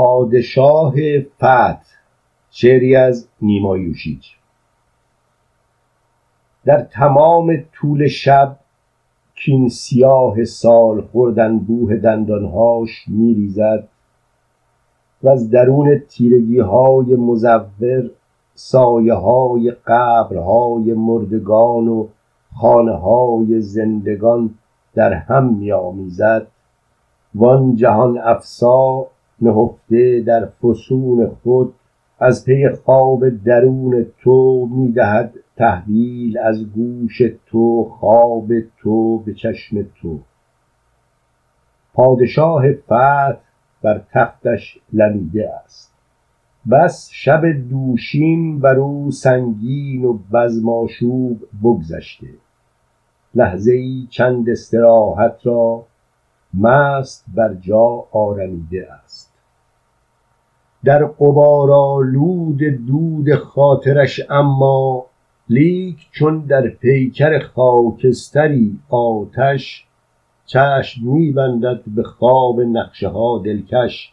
پادشاه فتح شعری از نیما یوشیج. در تمام طول شب کین سیاه سال خوردن بوه دندانهاش میریزد و از درون تیرگی های مزور سایه های قبرهای مردگان و خانه های زندگان در هم میآمیزد وان جهان افسا نهفته در فسون خود از پی خواب درون تو می‌دهد تحویل از گوش تو خواب تو به چشم تو. پادشاه فتح بر تختش لمیده است. بس شب دوشین بر او سنگین و بزماشوب بگذشته. لحظه ای چند استراحت را مست بر جا آرمیده است. در غبارآلود دود خاطرش اما لیک چون در پیکر خاکستری آتش چشم میبندد به خواب نقشه ها دلکش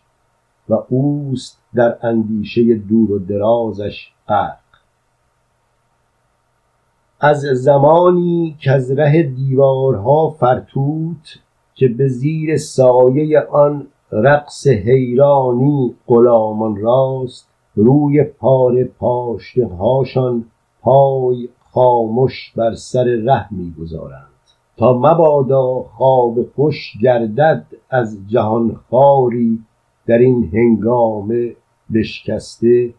و اوست در اندیشه دور و درازش غرق. از زمانی کز ره دیوارها فرتوت که به زیر سایه آن رقص حیرانی غلامان راست روی پاره پاشنه هاشان پای خامش بر سر ره می‌گذارند. تا مبادا خواب خوش گردد از جهان خاری در این هنگامه بشکسته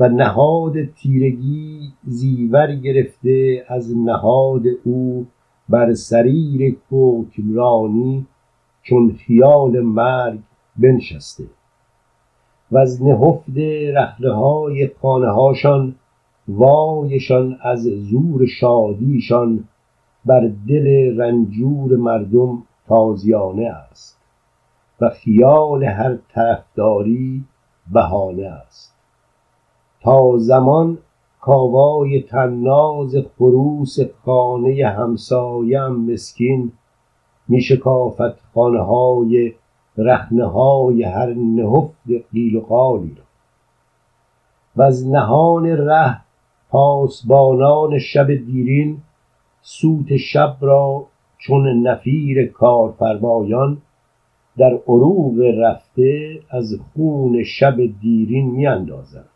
و نهاد تیرگی زیور گرفته از نهاد او بر سریر حکمرانی چون خیال مرگ بنشسته. و از نهفت رخنه های خانه هاشان وایشان از زور شادیشان بر دل رنجور مردم تازیانه است و خیال هر طرفداری بهانه است. تا زمان کاوای تناز خروس خانه همسایم مسکین می شکافت خانه های رخنه های هر نهفت قیل و قالی را. و از نهان ره پاسبانان شب دیرین سوت شب را چون نفیر کارفرمایان در عروق رفته از خون شب دیرین میاندازند.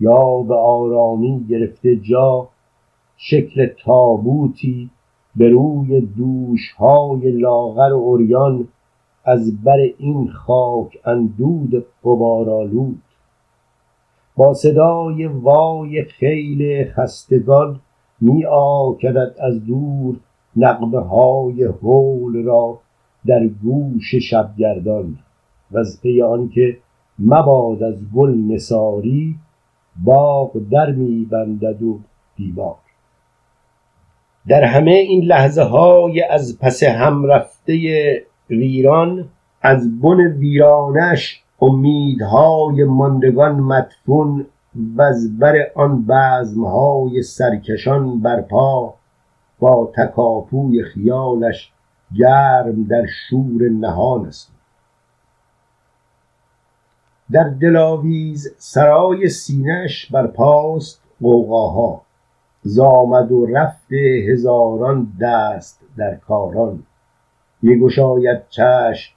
یا به آرامی گرفته جا شکل تابوتی به روی دوشهای لاغر و عریان از بر این خاک اندود غبارآلود با صدای وای خیل خستگان می آکدد از دور نغمه های هول را در گوش شبگردان. وز پی آنکه مباد از گل نثاری باغ در می بندد و در همه این لحظه های از پس هم رفته ویران از بن ویرانش امیدهای ماندگان مدفون وز بر آن بزمهای سرکشان برپا با تکاپوی خیالش گرم در شور نهان است. در دلاویز سرای سینهش برپاست زآمد و رفت هزاران دست در کاران. میگشاید چشم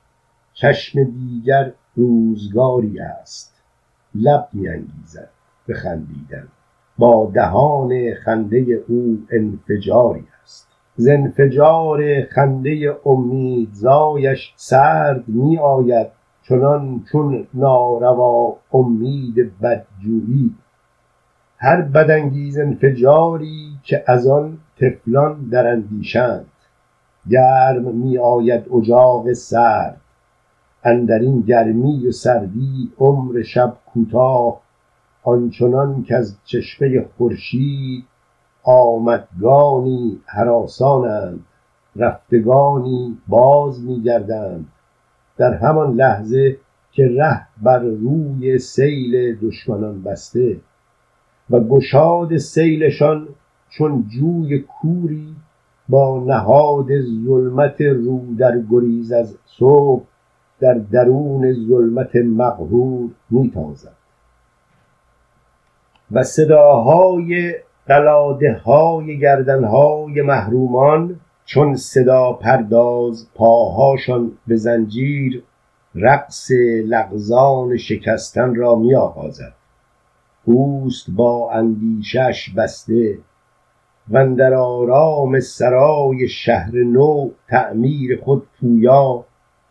چشم دیگر روزگاری است. لب میانگیزد به خندیدن. با دهان خنده او انفجاری است. ز انفجار خنده امیدزایش سرد میآید. چنان چون ناروا امید بدجویی هر بدانگیز انفجاری که از آن طفلان در اندیشند. گرم میآید اجاق سرد. اندرین گرمی و سردی عمر شب کوتاه. آنچنان کز چشمه خورشید آمدگانی هراسانند. رفتگانی باز میگردند. در همان لحظه که ره بر روی سیل دشمنان بسته و گشاد سیلشان چون جوی کوری با نهاد ظلمت رو در گریز از صبح در درون ظلمت مقهور میتازد. و صداهای قلاده های گردن های محرومان چون صدا پرداز پاهاشان به زنجیر رقص لغزان شکستن را می آغازد اوست با اندیشش بسته و در آرام سرای شهر نو تعمیر خود پویا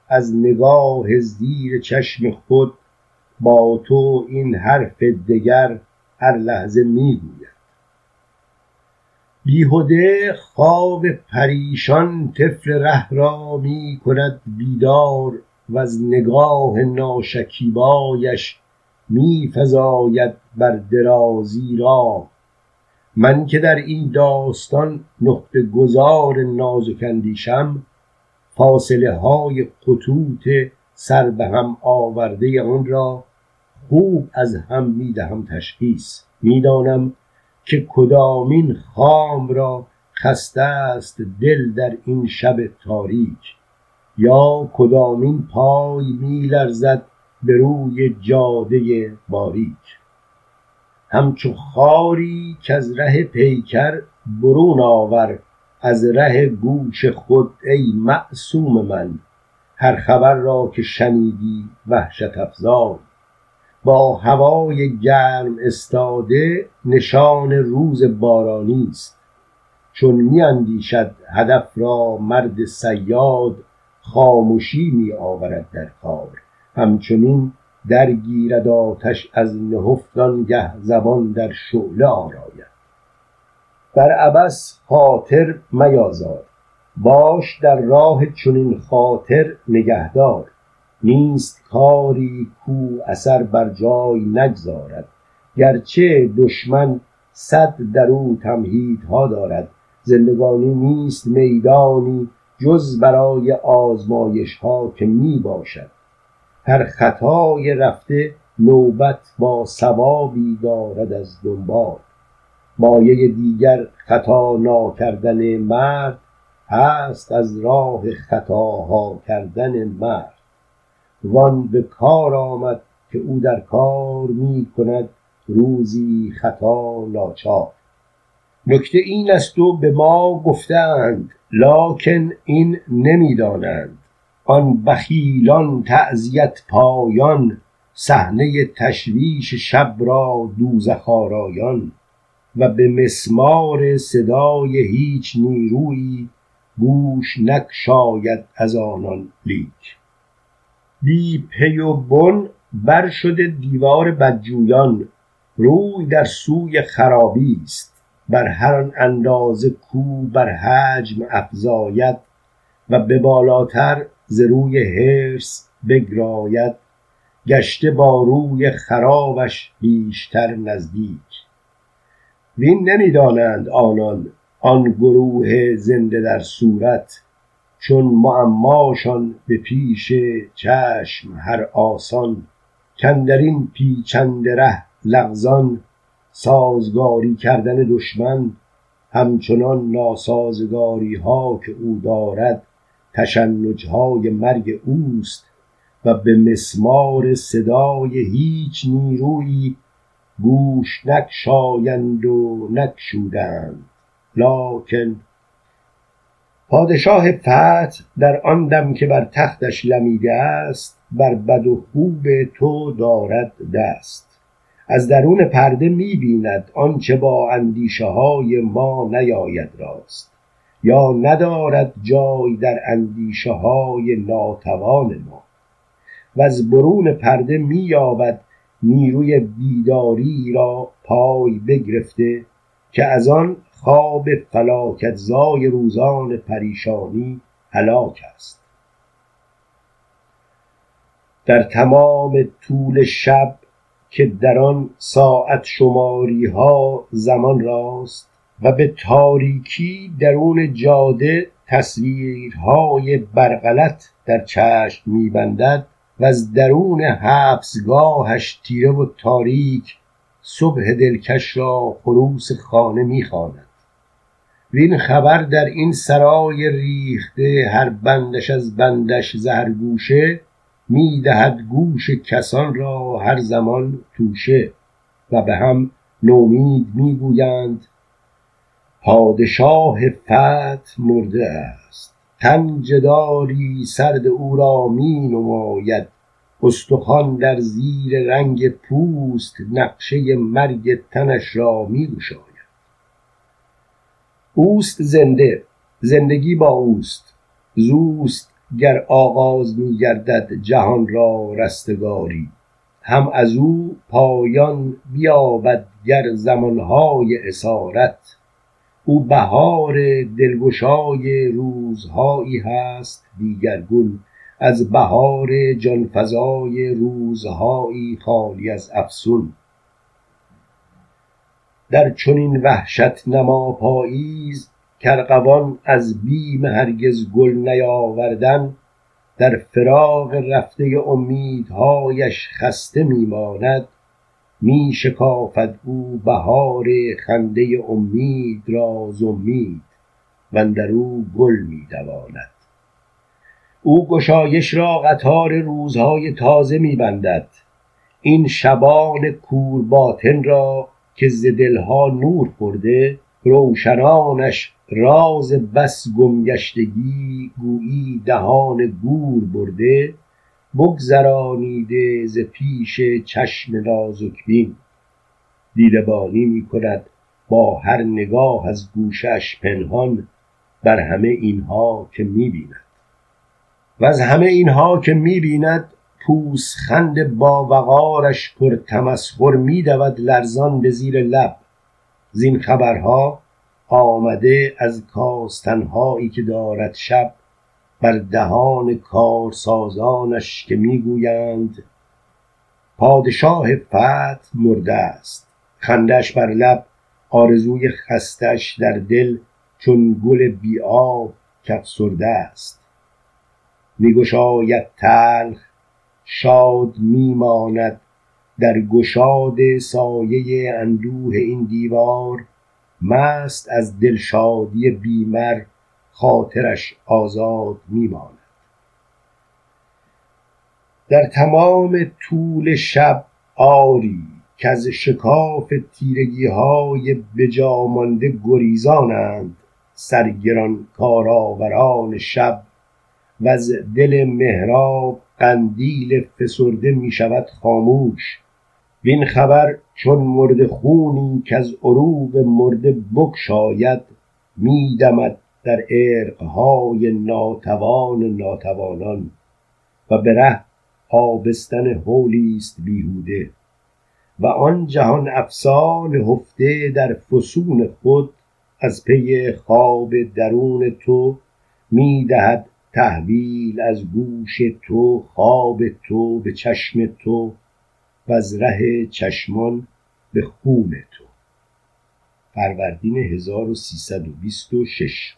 از نگاه زیر چشم خود با تو این حرف دگر هر لحظه می‌گوید. بیهده خواب پریشان طفل ره را می کند بیدار و از نگاه ناشکیبایش می فزاید بر درازی را. من که در این داستان نقطه گذار نازک اندیشم فاصله های خطوط سر به هم آورده آن را خوب از هم می دهم تشخیص. می‌دانم که کدامین خام را خسته است دل در این شب تاریک یا کدامین پای میلرزد به روی جاده باریک. همچو خاری که از ره پیکر برون آور از ره گوش خود ای معصوم من هر خبر را که شنیدی وحشت افزای. با هوای گرم استاده نشان روز بارانی است. چون میاندیشد هدف را مرد صیاد خاموشی می آورد در کار همچنین درگیرد آتش از نهفت گه زبان در شعله آراید. بر عبس خاطر میازار باش در راه چنین خاطر نگهدار. نیست کاری کو اثر بر جای نگذارد گرچه دشمن صد در او تمهیدها دارد. زندگانی نیست میدانی جز برای آزمایش ها که می باشد هر خطای رفته نوبت با ثوابی دارد از دنبال. مایه دیگر خطا ناکردن مرد هست از راه خطاها کردن مرد. وان به کار آمد که او در کار می کند روزی خطا ناچار. نکته این است و به ما گفتند لاکن این نمی‌دانند آن بخیلان تعزیت پایان صحنه تشویش شب را دوزخ آرایان. و به مسمار صدای هیچ نیرویی گوش نگشاید از آنان لیک. بی پی و بن بر شده دیوار بدجویان روی در سوی خرابی است. بر هر آن اندازه کو بر حجم افزاید و به بالاتر ز روی حرص بگراید گشته با روی خرابش بیشتر نزدیک. وین نمی‌دانند آنان آن گروه زنده در صورت چون معماشان به پیش چشم هر آسان کاندرین پیچنده ره لغزان سازگاری کردن دشمن همچنان ناسازگاری ها که او دارد تشنج های مرگ اوست و به مسمار صدای هیچ نیرویی گوش نگشایند و نگشودند. لاکن پادشاه فتح در آن دم که بر تختش لمیده است بر بد و خوب تو دارد دست. از درون پرده می بیند آنچه با اندیشه های ما نیاید راست. یا ندارد جای در اندیشه های ناتوان ما. و از برون پرده می یابد نیروی بیداری را پای بگرفته که از آن خواب فلاکت زای روزان پریشانی هلاک است. در تمام طول شب که در آن ساعت شماری ها زمان راست و به تاریکی درون جاده تصویرهای برغلط در چشم میبندد و از درون حبسگاهش تیره و تاریک صبح دلکش را خروس خانه می‌خواند. وین خبر در این سرای ریخته هر بندش از بندش زهرگوشه می‌دهد گوش کسان را هر زمان توشه و به هم نومید می‌گویند پادشاه فت مرده است. تن جداری سرد او را می نماید. استخوان در زیر رنگ پوست نقشه مرگ تنش را می گشاید. اوست زنده. زندگی با اوست. زوست گر آغاز می گردد جهان را رستگاری. هم از او پایان بیابد گر زمانهای اسارت. او بهار دلگشای روزهایی هست دیگرگون از بهار جانفزای روزهایی خالی از افسون. در چنین وحشت نما پاییز کارغوان از بیم هرگز گل نیاوردن در فراق رفته امیدهایش خسته میماند. می شکافد او بهار خنده امید را ز امید واندر او گل می دواند. او گشایش را قطار روزهای تازه می بندد. این شبان کور باطن را که ز دلها نور خورده روشنانش راز بس گمگشتگی گویی دهان گور برده بگذرانیده ز پیش چشم نازک بین دیده بانی می کند با هر نگاه از گوشه اش پنهان بر همه اینها که می بیند. وز همه اینها که می بیند پوزخند باوقارش پر تمسخر می دود لرزان به زیر لب. زین خبرها آمده از کاستنهایی که دارد شب بر دهان کارسازانش که می گویند پادشاه فتح مرده است. خنده اش بر لب آرزوی خسته اش در دل چون گل بی آب کافسرده است. می گشاید تلخ شاد می ماند در گشاد سایه اندوه این دیوار. مست از دلشادی بیمر خاطرش آزاد می ماند در تمام طول شب آری کز شکاف تیرگیهای بجا مانده گریزانند سرگران کارآوران شب. وز دل محراب قندیل فسرده می شود خاموش. وین خبر چون مرده خونی کز عروق مرده بگشاید می دمد در عرقهای ناتوان ناتوانان و به ره آبستن است بیهوده و آن جهان افسان هفته در فسون خود از پی خواب درون تو می دهد تحویل از گوش تو خواب تو به چشم تو وز ره چشمان به خون تو. فروردین 1326